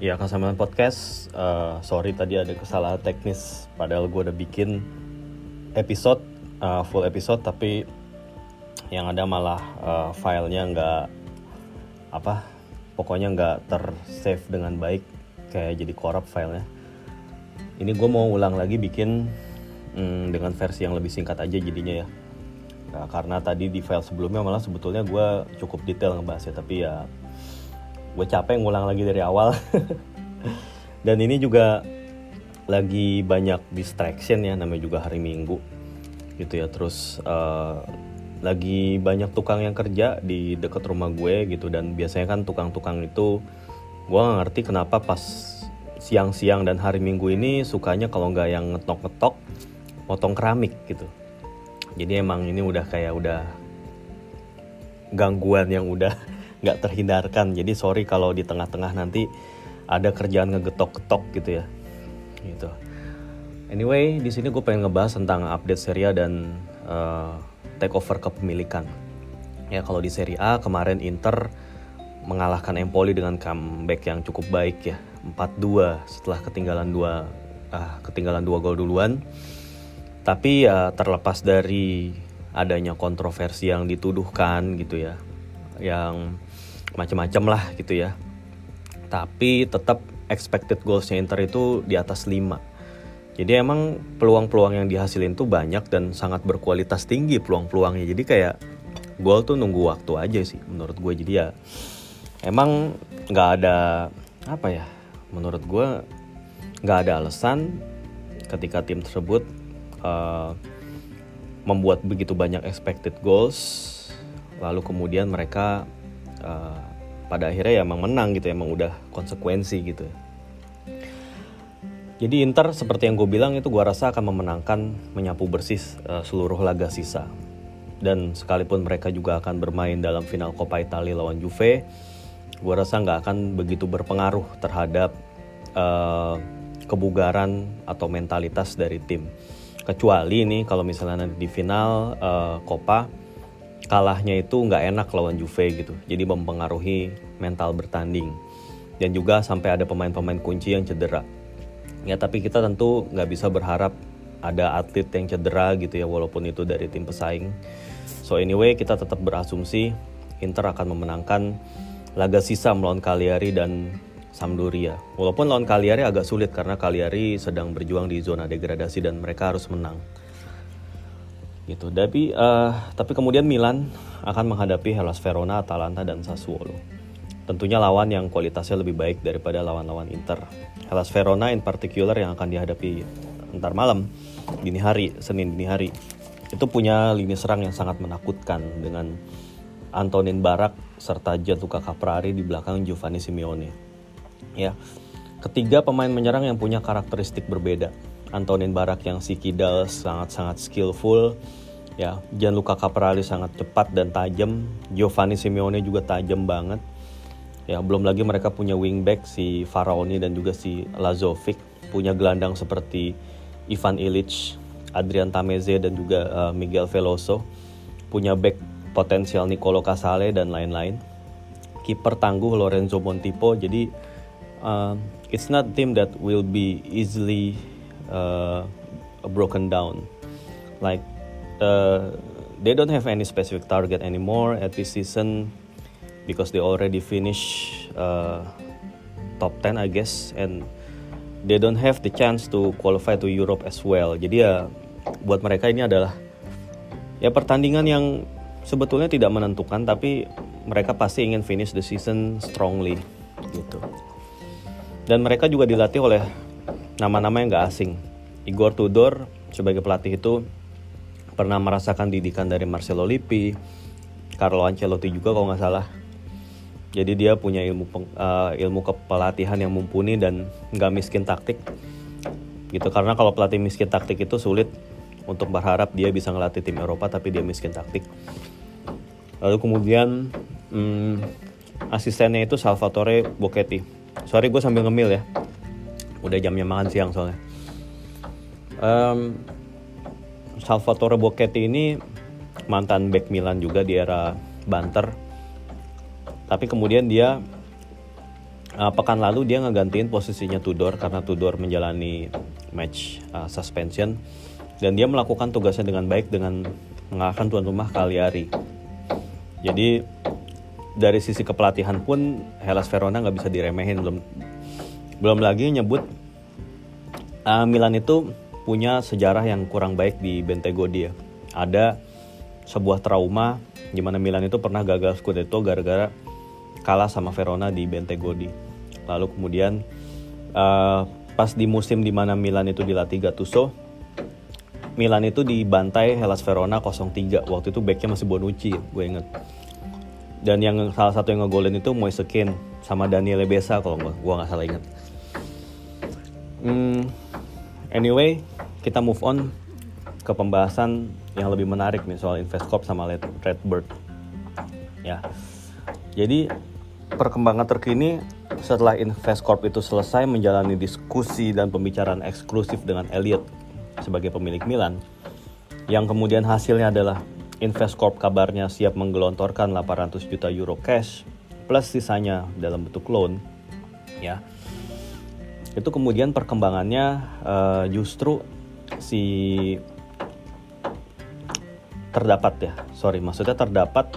Ya Kasamaan Podcast, uh, sorry tadi ada kesalahan teknis Padahal gue udah bikin episode, uh, full episode Tapi yang ada malah uh, filenya nggak apa pokoknya nggak tersave dengan baik kayak jadi korup filenya. Ini gue mau ulang lagi bikin hmm, dengan versi yang lebih singkat aja jadinya ya. Nah, karena tadi di file sebelumnya malah sebetulnya gue cukup detail ngebahasnya tapi ya gue capek ngulang lagi dari awal. Dan ini juga lagi banyak distraction ya namanya juga hari minggu. Gitu ya terus uh, lagi banyak tukang yang kerja di dekat rumah gue gitu. Dan biasanya kan tukang-tukang itu gue gak ngerti kenapa pas siang-siang dan hari minggu ini sukanya kalau nggak yang ngetok-ngetok potong keramik gitu. Jadi emang ini udah kayak udah gangguan yang udah nggak terhindarkan jadi sorry kalau di tengah-tengah nanti ada kerjaan ngegetok-getok gitu ya gitu anyway di sini gue pengen ngebahas tentang update serial dan uh, takeover kepemilikan. Ya kalau di Serie A kemarin Inter mengalahkan Empoli dengan comeback yang cukup baik ya 4-2 setelah ketinggalan dua ah, ketinggalan dua gol duluan. Tapi ya terlepas dari adanya kontroversi yang dituduhkan gitu ya, yang macam-macam lah gitu ya. Tapi tetap expected goalsnya Inter itu di atas 5 jadi emang peluang-peluang yang dihasilin tuh banyak dan sangat berkualitas tinggi peluang-peluangnya. Jadi kayak gol tuh nunggu waktu aja sih menurut gue. Jadi ya emang nggak ada apa ya menurut gue nggak ada alasan ketika tim tersebut uh, membuat begitu banyak expected goals lalu kemudian mereka uh, pada akhirnya ya emang menang gitu emang udah konsekuensi gitu jadi Inter seperti yang gue bilang itu gue rasa akan memenangkan menyapu bersih uh, seluruh laga sisa. Dan sekalipun mereka juga akan bermain dalam final Coppa Italia lawan Juve, gue rasa nggak akan begitu berpengaruh terhadap uh, kebugaran atau mentalitas dari tim. Kecuali nih kalau misalnya nanti di final uh, Coppa kalahnya itu nggak enak lawan Juve gitu. Jadi mempengaruhi mental bertanding. Dan juga sampai ada pemain-pemain kunci yang cedera ya tapi kita tentu nggak bisa berharap ada atlet yang cedera gitu ya walaupun itu dari tim pesaing so anyway kita tetap berasumsi Inter akan memenangkan laga sisa melawan Cagliari dan Sampdoria walaupun lawan Cagliari agak sulit karena Cagliari sedang berjuang di zona degradasi dan mereka harus menang gitu tapi uh, tapi kemudian Milan akan menghadapi Hellas Verona, Atalanta dan Sassuolo Tentunya lawan yang kualitasnya lebih baik daripada lawan-lawan Inter. Hellas Verona in particular yang akan dihadapi ntar malam, dini hari, Senin dini hari. Itu punya lini serang yang sangat menakutkan dengan Antonin Barak serta Gianluca Caprari di belakang Giovanni Simeone. Ya. Ketiga pemain menyerang yang punya karakteristik berbeda. Antonin Barak yang si kidal sangat-sangat skillful, ya Gianluca Caprari sangat cepat dan tajam, Giovanni Simeone juga tajam banget Ya, belum lagi mereka punya wingback si Faraoni dan juga si Lazovic, punya gelandang seperti Ivan Illich, Adrian Tameze dan juga uh, Miguel Veloso, punya back potensial Nicolo Casale dan lain-lain. Kiper tangguh Lorenzo Montipo. Jadi uh, it's not team that will be easily uh, broken down. Like uh, they don't have any specific target anymore at this season because they already finish uh, top 10 I guess and they don't have the chance to qualify to Europe as well. Jadi ya buat mereka ini adalah ya pertandingan yang sebetulnya tidak menentukan tapi mereka pasti ingin finish the season strongly gitu. Dan mereka juga dilatih oleh nama-nama yang gak asing. Igor Tudor sebagai pelatih itu pernah merasakan didikan dari Marcelo Lippi, Carlo Ancelotti juga kalau nggak salah. Jadi dia punya ilmu uh, ilmu kepelatihan yang mumpuni dan nggak miskin taktik. Gitu karena kalau pelatih miskin taktik itu sulit untuk berharap dia bisa ngelatih tim Eropa tapi dia miskin taktik. Lalu kemudian hmm, asistennya itu Salvatore Bocchetti. Sorry gue sambil ngemil ya. Udah jamnya makan siang soalnya. Um, Salvatore Bocchetti ini mantan back Milan juga di era Banter. Tapi kemudian dia uh, pekan lalu dia ngegantiin posisinya Tudor karena Tudor menjalani match uh, suspension. Dan dia melakukan tugasnya dengan baik dengan mengalahkan tuan rumah Cagliari. Jadi dari sisi kepelatihan pun Hellas Verona nggak bisa diremehin. Belum belum lagi nyebut uh, Milan itu punya sejarah yang kurang baik di Bentego dia. Ada sebuah trauma di mana Milan itu pernah gagal Scudetto gara-gara kalah sama Verona di Bentegodi. Lalu kemudian uh, pas di musim di mana Milan itu dilatih Gattuso, Milan itu dibantai Hellas Verona 0-3. Waktu itu backnya masih Bonucci, gue inget. Dan yang salah satu yang ngegolin itu Moise Kean sama Daniele Besa kalau gue nggak salah inget. Hmm, anyway, kita move on ke pembahasan yang lebih menarik nih soal Investcorp sama Redbird. Ya. Jadi perkembangan terkini setelah Investcorp itu selesai menjalani diskusi dan pembicaraan eksklusif dengan Elliot sebagai pemilik Milan, yang kemudian hasilnya adalah Investcorp kabarnya siap menggelontorkan 800 juta euro cash plus sisanya dalam bentuk loan, ya. Itu kemudian perkembangannya uh, justru si terdapat ya. Sorry maksudnya terdapat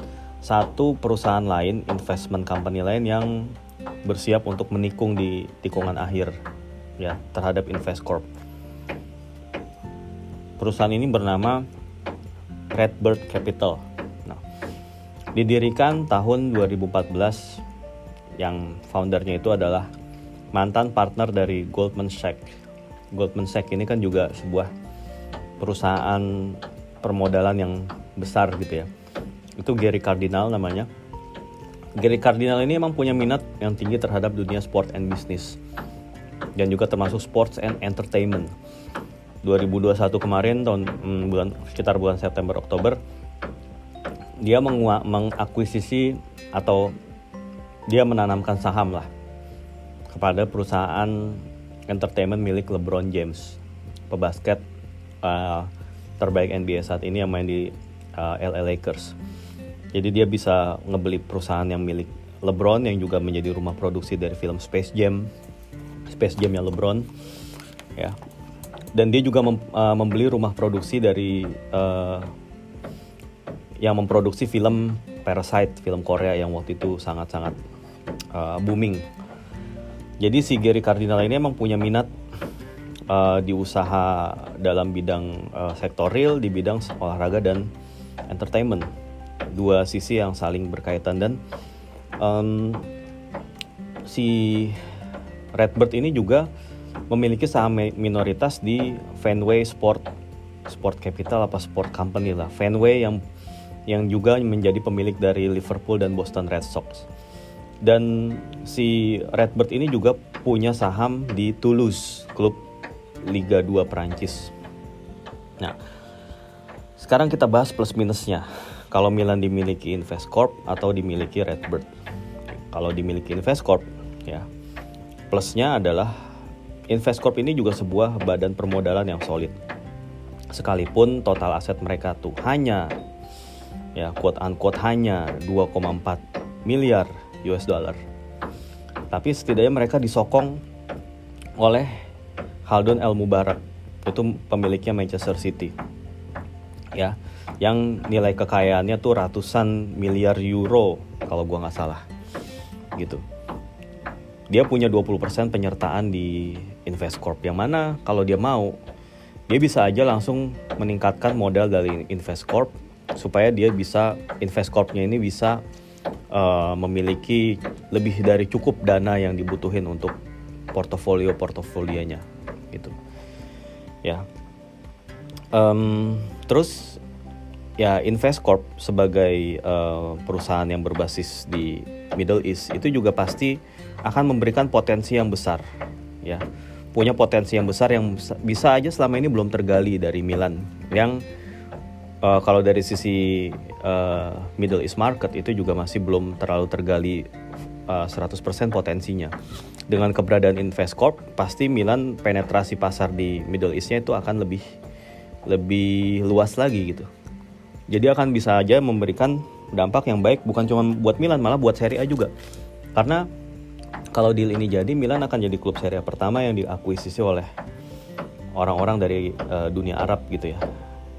satu perusahaan lain investment company lain yang bersiap untuk menikung di tikungan akhir ya terhadap Investcorp. Perusahaan ini bernama Redbird Capital. Nah, didirikan tahun 2014 yang foundernya itu adalah mantan partner dari Goldman Sachs Goldman Sachs ini kan juga sebuah perusahaan permodalan yang besar gitu ya. Itu Gary Cardinal namanya. Gary Cardinal ini emang punya minat yang tinggi terhadap dunia sport and business dan juga termasuk sports and entertainment. 2021 kemarin tahun hmm, bulan sekitar bulan September Oktober dia mengakuisisi atau dia menanamkan saham lah kepada perusahaan entertainment milik LeBron James pebasket uh, terbaik NBA saat ini yang main di uh, LA Lakers. Jadi dia bisa ngebeli perusahaan yang milik LeBron yang juga menjadi rumah produksi dari film Space Jam, Space Jam yang LeBron, ya. Dan dia juga mem, uh, membeli rumah produksi dari uh, yang memproduksi film Parasite, film Korea yang waktu itu sangat-sangat uh, booming. Jadi si Gary Cardinal ini emang punya minat uh, di usaha dalam bidang uh, sektor real, di bidang olahraga dan entertainment. Dua sisi yang saling berkaitan dan um, si Redbird ini juga memiliki saham minoritas di Fenway Sport Sport Capital apa Sport Company lah. Fenway yang yang juga menjadi pemilik dari Liverpool dan Boston Red Sox. Dan si Redbird ini juga punya saham di Toulouse, klub Liga 2 Perancis. Nah, sekarang kita bahas plus minusnya. Kalau Milan dimiliki Investcorp atau dimiliki Redbird. Kalau dimiliki Investcorp, ya plusnya adalah Investcorp ini juga sebuah badan permodalan yang solid. Sekalipun total aset mereka tuh hanya ya quote unquote hanya 2,4 miliar US dollar. Tapi setidaknya mereka disokong oleh Haldun El Mubarak itu pemiliknya Manchester City. Ya yang nilai kekayaannya tuh ratusan miliar euro kalau gua nggak salah. Gitu. Dia punya 20% penyertaan di Investcorp yang mana kalau dia mau dia bisa aja langsung meningkatkan modal dari Investcorp supaya dia bisa Investcorpnya ini bisa uh, memiliki lebih dari cukup dana yang dibutuhin untuk portofolio portofolionya gitu. Ya. Um, terus ya Investcorp sebagai uh, perusahaan yang berbasis di Middle East itu juga pasti akan memberikan potensi yang besar ya. Punya potensi yang besar yang bisa aja selama ini belum tergali dari Milan yang uh, kalau dari sisi uh, Middle East market itu juga masih belum terlalu tergali uh, 100% potensinya dengan keberadaan Investcorp pasti Milan penetrasi pasar di Middle East-nya itu akan lebih lebih luas lagi gitu. Jadi akan bisa aja memberikan dampak yang baik bukan cuma buat Milan malah buat Serie A juga. Karena kalau deal ini jadi Milan akan jadi klub Serie A pertama yang diakuisisi oleh orang-orang dari uh, dunia Arab gitu ya.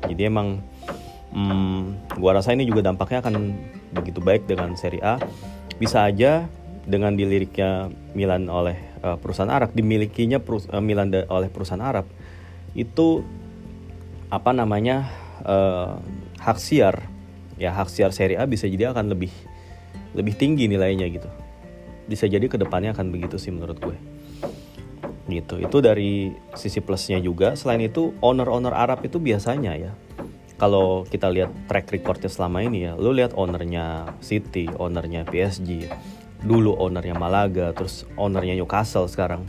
Jadi emang hmm, gua rasa ini juga dampaknya akan begitu baik dengan Serie A. Bisa aja dengan diliriknya Milan oleh uh, perusahaan Arab, dimilikinya perus uh, Milan oleh perusahaan Arab, itu apa namanya uh, hak siar. Ya hak siar Serie A bisa jadi akan lebih lebih tinggi nilainya gitu. Bisa jadi ke depannya akan begitu sih menurut gue. Gitu. Itu dari sisi plusnya juga. Selain itu owner-owner Arab itu biasanya ya kalau kita lihat track recordnya selama ini ya lu lihat ownernya City ownernya PSG dulu ownernya Malaga terus ownernya Newcastle sekarang.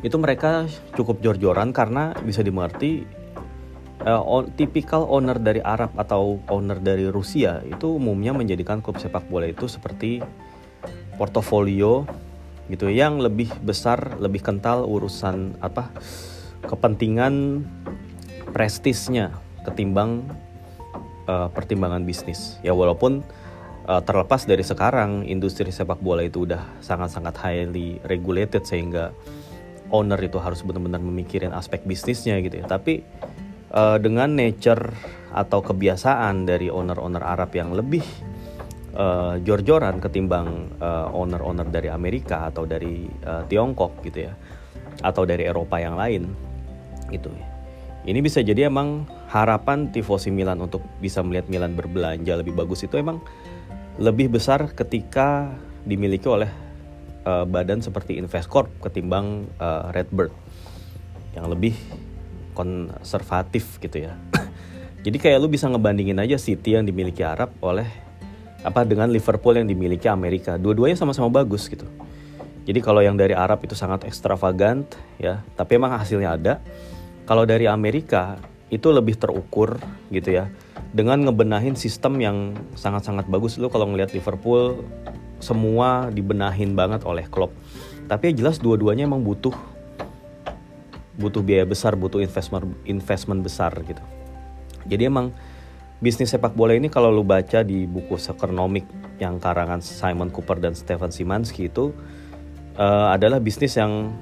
Itu mereka cukup jor-joran karena bisa dimengerti uh, tipikal owner dari Arab atau owner dari Rusia itu umumnya menjadikan klub sepak bola itu seperti portofolio gitu yang lebih besar, lebih kental urusan apa kepentingan prestisnya ketimbang uh, pertimbangan bisnis. Ya walaupun uh, terlepas dari sekarang industri sepak bola itu udah sangat-sangat highly regulated sehingga owner itu harus benar-benar memikirin aspek bisnisnya gitu ya. Tapi uh, dengan nature atau kebiasaan dari owner-owner Arab yang lebih uh, jor-joran ketimbang uh, owner-owner dari Amerika atau dari uh, Tiongkok gitu ya atau dari Eropa yang lain gitu ya. Ini bisa jadi emang harapan tifosi Milan untuk bisa melihat Milan berbelanja lebih bagus itu emang lebih besar ketika dimiliki oleh uh, badan seperti Investcorp ketimbang uh, Redbird yang lebih konservatif gitu ya. jadi kayak lu bisa ngebandingin aja City yang dimiliki Arab oleh apa dengan Liverpool yang dimiliki Amerika. Dua-duanya sama-sama bagus gitu. Jadi kalau yang dari Arab itu sangat ekstravagant ya, tapi emang hasilnya ada. Kalau dari Amerika itu lebih terukur gitu ya. Dengan ngebenahin sistem yang sangat-sangat bagus lu kalau ngelihat Liverpool semua dibenahin banget oleh Klopp. Tapi jelas dua-duanya emang butuh butuh biaya besar, butuh investment investment besar gitu. Jadi emang bisnis sepak bola ini kalau lu baca di buku Sekernomik yang karangan Simon Cooper dan Stephen Simansky itu uh, adalah bisnis yang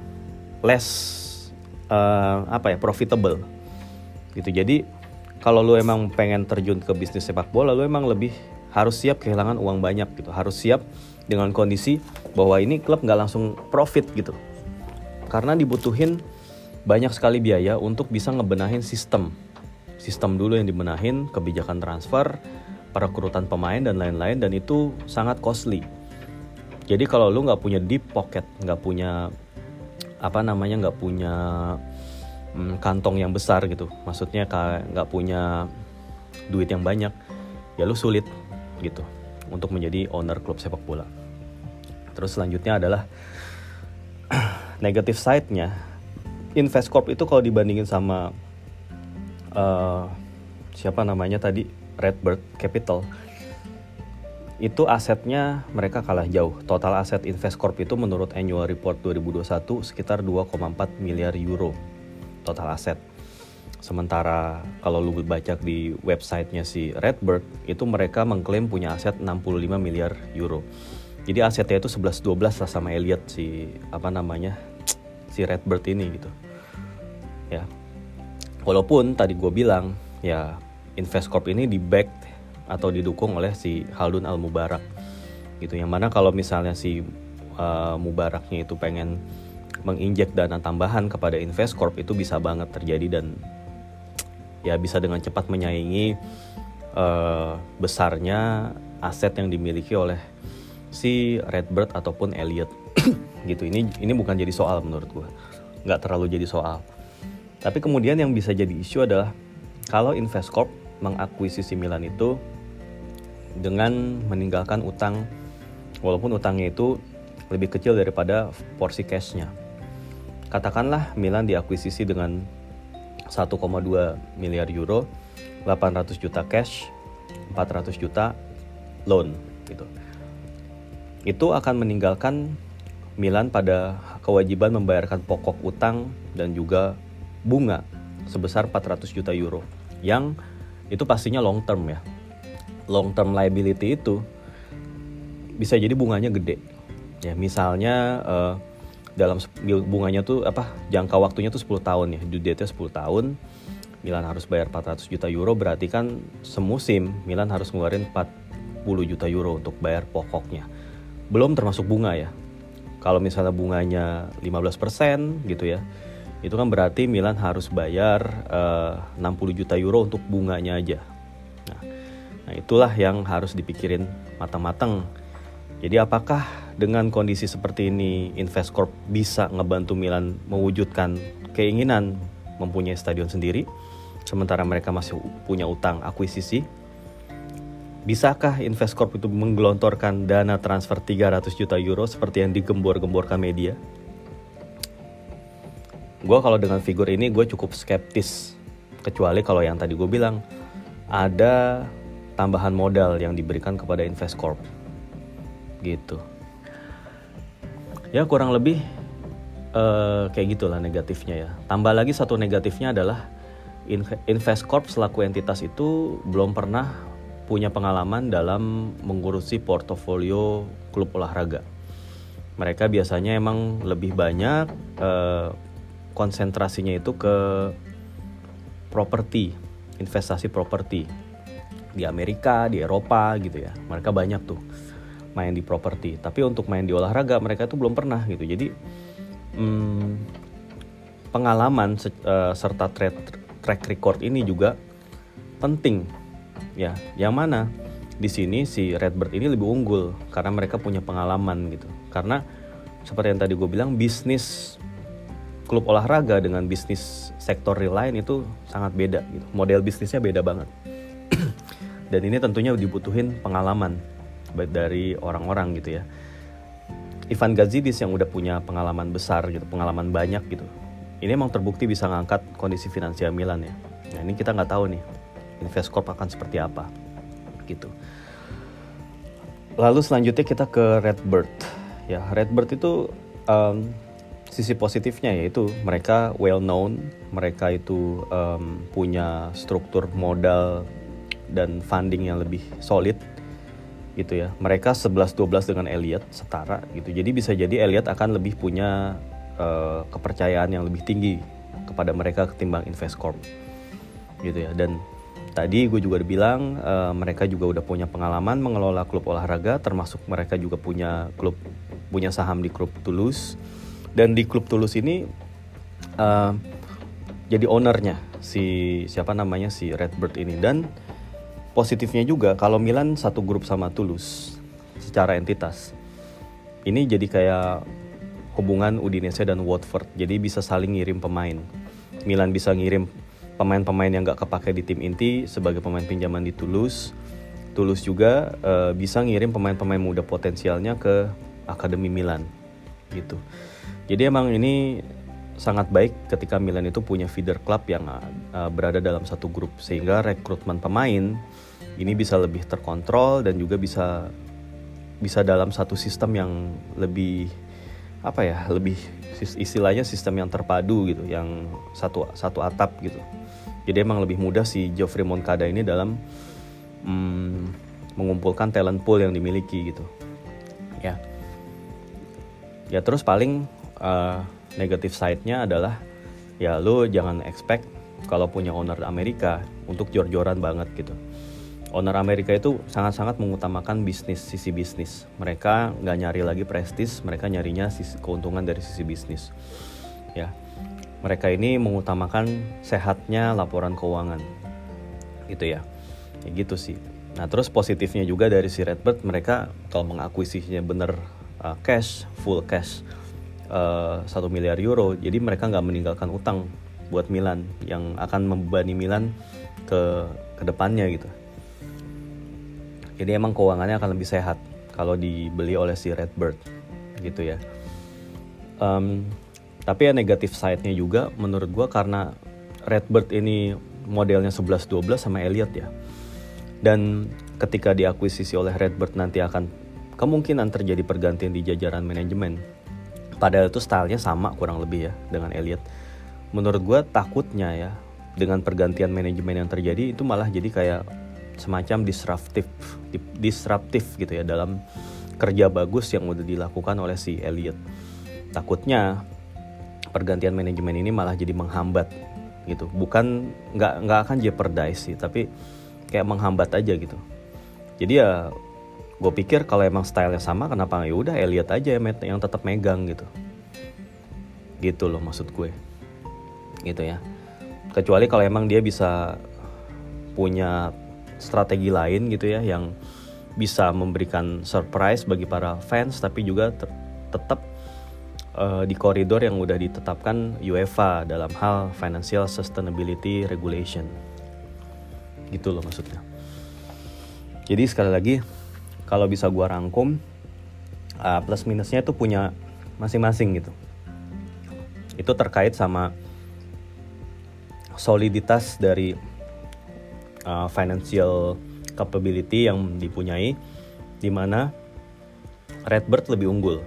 less uh, apa ya profitable. Gitu. Jadi kalau lu emang pengen terjun ke bisnis sepak bola lu emang lebih harus siap kehilangan uang banyak gitu. Harus siap dengan kondisi bahwa ini klub nggak langsung profit gitu. Karena dibutuhin banyak sekali biaya untuk bisa ngebenahin sistem. Sistem dulu yang dibenahin, kebijakan transfer, perekrutan pemain dan lain-lain dan itu sangat costly. Jadi kalau lu nggak punya deep pocket, nggak punya apa namanya nggak punya hmm, kantong yang besar gitu, maksudnya nggak punya duit yang banyak, ya lu sulit gitu untuk menjadi owner klub sepak bola. Terus selanjutnya adalah negative side-nya, Investcorp itu kalau dibandingin sama uh, siapa namanya tadi? Redbird Capital itu asetnya mereka kalah jauh. Total aset Investcorp itu menurut annual report 2021 sekitar 2,4 miliar euro total aset. Sementara kalau lu baca di websitenya si Redbird itu mereka mengklaim punya aset 65 miliar euro. Jadi asetnya itu 11-12 lah sama Elliot si apa namanya si Redbird ini gitu. Ya, Walaupun tadi gue bilang ya Investcorp ini di back atau didukung oleh si Haldun Al Mubarak gitu yang mana kalau misalnya si uh, Mubaraknya itu pengen menginjek dana tambahan kepada Investcorp itu bisa banget terjadi dan ya bisa dengan cepat menyaingi uh, besarnya aset yang dimiliki oleh si Redbird ataupun Elliot gitu ini ini bukan jadi soal menurut gue nggak terlalu jadi soal. Tapi kemudian yang bisa jadi isu adalah kalau Investcorp mengakuisisi Milan itu dengan meninggalkan utang walaupun utangnya itu lebih kecil daripada porsi cashnya. Katakanlah Milan diakuisisi dengan 1,2 miliar euro, 800 juta cash, 400 juta loan gitu. Itu akan meninggalkan Milan pada kewajiban membayarkan pokok utang dan juga bunga sebesar 400 juta euro yang itu pastinya long term ya long term liability itu bisa jadi bunganya gede Ya misalnya uh, dalam bunganya tuh apa jangka waktunya tuh 10 tahun ya, due date-nya 10 tahun. Milan harus bayar 400 juta euro berarti kan semusim Milan harus ngeluarin 40 juta euro untuk bayar pokoknya. Belum termasuk bunga ya. Kalau misalnya bunganya 15% gitu ya. Itu kan berarti Milan harus bayar uh, 60 juta euro untuk bunganya aja. Nah, itulah yang harus dipikirin matang-matang. Jadi apakah dengan kondisi seperti ini Investcorp bisa ngebantu Milan mewujudkan keinginan mempunyai stadion sendiri? sementara mereka masih punya utang akuisisi? Bisakah Investcorp itu menggelontorkan dana transfer 300 juta euro seperti yang digembor-gemborkan media? Gue kalau dengan figur ini gue cukup skeptis. Kecuali kalau yang tadi gue bilang, ada tambahan modal yang diberikan kepada Investcorp. Gitu. Ya kurang lebih uh, kayak gitulah negatifnya ya. Tambah lagi satu negatifnya adalah Investcorp selaku entitas itu belum pernah punya pengalaman dalam mengurusi portofolio klub olahraga. Mereka biasanya emang lebih banyak eh, konsentrasinya itu ke properti, investasi properti di Amerika, di Eropa gitu ya. Mereka banyak tuh main di properti. Tapi untuk main di olahraga mereka tuh belum pernah gitu. Jadi hmm, pengalaman uh, serta trade track record ini juga penting ya yang mana di sini si Redbird ini lebih unggul karena mereka punya pengalaman gitu karena seperti yang tadi gue bilang bisnis klub olahraga dengan bisnis sektor real lain itu sangat beda gitu model bisnisnya beda banget dan ini tentunya dibutuhin pengalaman dari orang-orang gitu ya Ivan Gazidis yang udah punya pengalaman besar gitu pengalaman banyak gitu ini emang terbukti bisa ngangkat kondisi finansial Milan ya. Nah ini kita nggak tahu nih Investcorp akan seperti apa gitu. Lalu selanjutnya kita ke Redbird. Ya Redbird itu um, sisi positifnya yaitu mereka well known, mereka itu um, punya struktur modal dan funding yang lebih solid gitu ya. Mereka 11-12 dengan Elliot setara gitu. Jadi bisa jadi Elliot akan lebih punya uh, kepercayaan yang lebih tinggi kepada mereka ketimbang Investcorp gitu ya dan tadi gue juga udah bilang uh, mereka juga udah punya pengalaman mengelola klub olahraga termasuk mereka juga punya klub punya saham di klub Toulouse dan di klub Toulouse ini uh, jadi ownernya si siapa namanya si Redbird ini dan positifnya juga kalau Milan satu grup sama Toulouse secara entitas ini jadi kayak hubungan Udinese dan Watford. Jadi bisa saling ngirim pemain. Milan bisa ngirim pemain-pemain yang gak kepake di tim inti sebagai pemain pinjaman di Toulouse. Toulouse juga uh, bisa ngirim pemain-pemain muda potensialnya ke Akademi Milan gitu. Jadi emang ini sangat baik ketika Milan itu punya feeder club yang uh, berada dalam satu grup sehingga rekrutmen pemain ini bisa lebih terkontrol dan juga bisa bisa dalam satu sistem yang lebih apa ya lebih istilahnya sistem yang terpadu gitu yang satu satu atap gitu. Jadi emang lebih mudah si Geoffrey Moncada ini dalam mm, mengumpulkan talent pool yang dimiliki gitu. Ya. Ya terus paling uh, negatif side-nya adalah ya lo jangan expect kalau punya owner Amerika untuk jor-joran banget gitu owner Amerika itu sangat-sangat mengutamakan bisnis sisi bisnis. Mereka nggak nyari lagi prestis mereka nyarinya sisi keuntungan dari sisi bisnis. Ya mereka ini mengutamakan sehatnya laporan keuangan. Gitu ya. Ya gitu sih. Nah terus positifnya juga dari si Redbird mereka kalau mengakuisisinya bener uh, cash full cash uh, satu uh, miliar euro jadi mereka nggak meninggalkan utang buat Milan yang akan membebani Milan ke ke depannya gitu jadi emang keuangannya akan lebih sehat kalau dibeli oleh si Redbird gitu ya. Um, tapi ya negatif side-nya juga menurut gue karena Redbird ini modelnya 11-12 sama Elliot ya. Dan ketika diakuisisi oleh Redbird nanti akan kemungkinan terjadi pergantian di jajaran manajemen. Padahal itu stylenya sama kurang lebih ya dengan Elliot menurut gue takutnya ya dengan pergantian manajemen yang terjadi itu malah jadi kayak semacam disruptif disruptif gitu ya dalam kerja bagus yang udah dilakukan oleh si Elliot. Takutnya pergantian manajemen ini malah jadi menghambat gitu. Bukan nggak nggak akan jeopardize sih, tapi kayak menghambat aja gitu. Jadi ya gue pikir kalau emang stylenya sama kenapa ya udah Elliot aja yang tetap megang gitu gitu loh maksud gue gitu ya kecuali kalau emang dia bisa punya strategi lain gitu ya yang bisa memberikan surprise bagi para fans tapi juga tetap uh, di koridor yang udah ditetapkan UEFA dalam hal financial sustainability regulation. Gitu loh maksudnya. Jadi sekali lagi kalau bisa gua rangkum uh, plus minusnya itu punya masing-masing gitu. Itu terkait sama soliditas dari uh, financial capability yang dipunyai di mana Redbird lebih unggul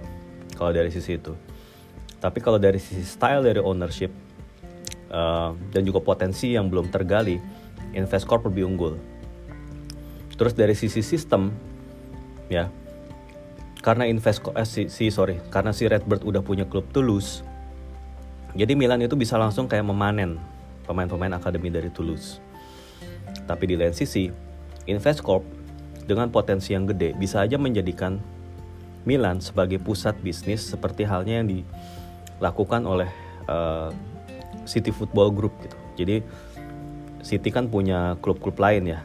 kalau dari sisi itu. Tapi kalau dari sisi style dari ownership uh, dan juga potensi yang belum tergali, Investcorp lebih unggul. Terus dari sisi sistem, ya, karena Investcorp, eh, si, si sorry, karena si Redbird udah punya klub Toulouse, jadi Milan itu bisa langsung kayak memanen pemain-pemain akademi dari Toulouse. Tapi di lain sisi, Investcorp dengan potensi yang gede bisa aja menjadikan Milan sebagai pusat bisnis seperti halnya yang dilakukan oleh uh, City Football Group gitu. Jadi City kan punya klub-klub lain ya.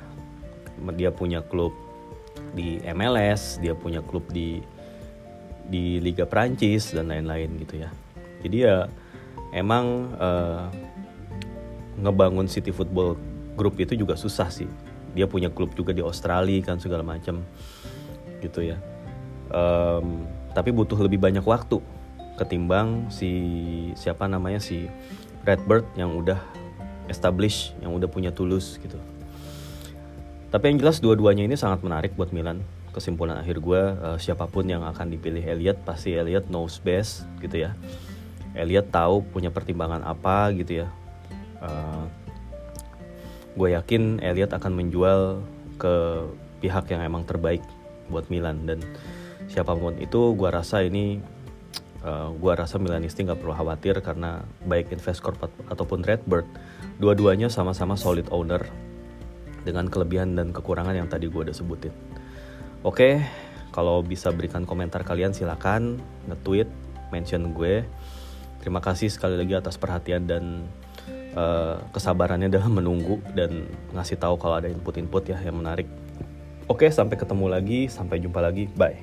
Dia punya klub di MLS, dia punya klub di di Liga Prancis dan lain-lain gitu ya. Jadi ya emang uh, ngebangun City Football Group itu juga susah sih. Dia punya klub juga di Australia kan segala macam gitu ya. Um, tapi butuh lebih banyak waktu ketimbang si siapa namanya si Redbird yang udah establish, yang udah punya tulus gitu. Tapi yang jelas dua-duanya ini sangat menarik buat Milan. Kesimpulan akhir gue, uh, siapa pun yang akan dipilih Elliot pasti Elliot knows best gitu ya. Elliot tahu punya pertimbangan apa gitu ya uh, gue yakin Elliot akan menjual ke pihak yang emang terbaik buat Milan. Dan siapa pun itu gue rasa ini uh, eh, gue rasa Milanisti nggak perlu khawatir karena baik Investcorp ataupun Redbird dua-duanya sama-sama solid owner dengan kelebihan dan kekurangan yang tadi gue udah sebutin. Oke kalau bisa berikan komentar kalian silakan nge-tweet mention gue. Terima kasih sekali lagi atas perhatian dan uh, kesabarannya dalam menunggu dan ngasih tahu kalau ada input-input ya yang menarik. Oke, sampai ketemu lagi, sampai jumpa lagi. Bye.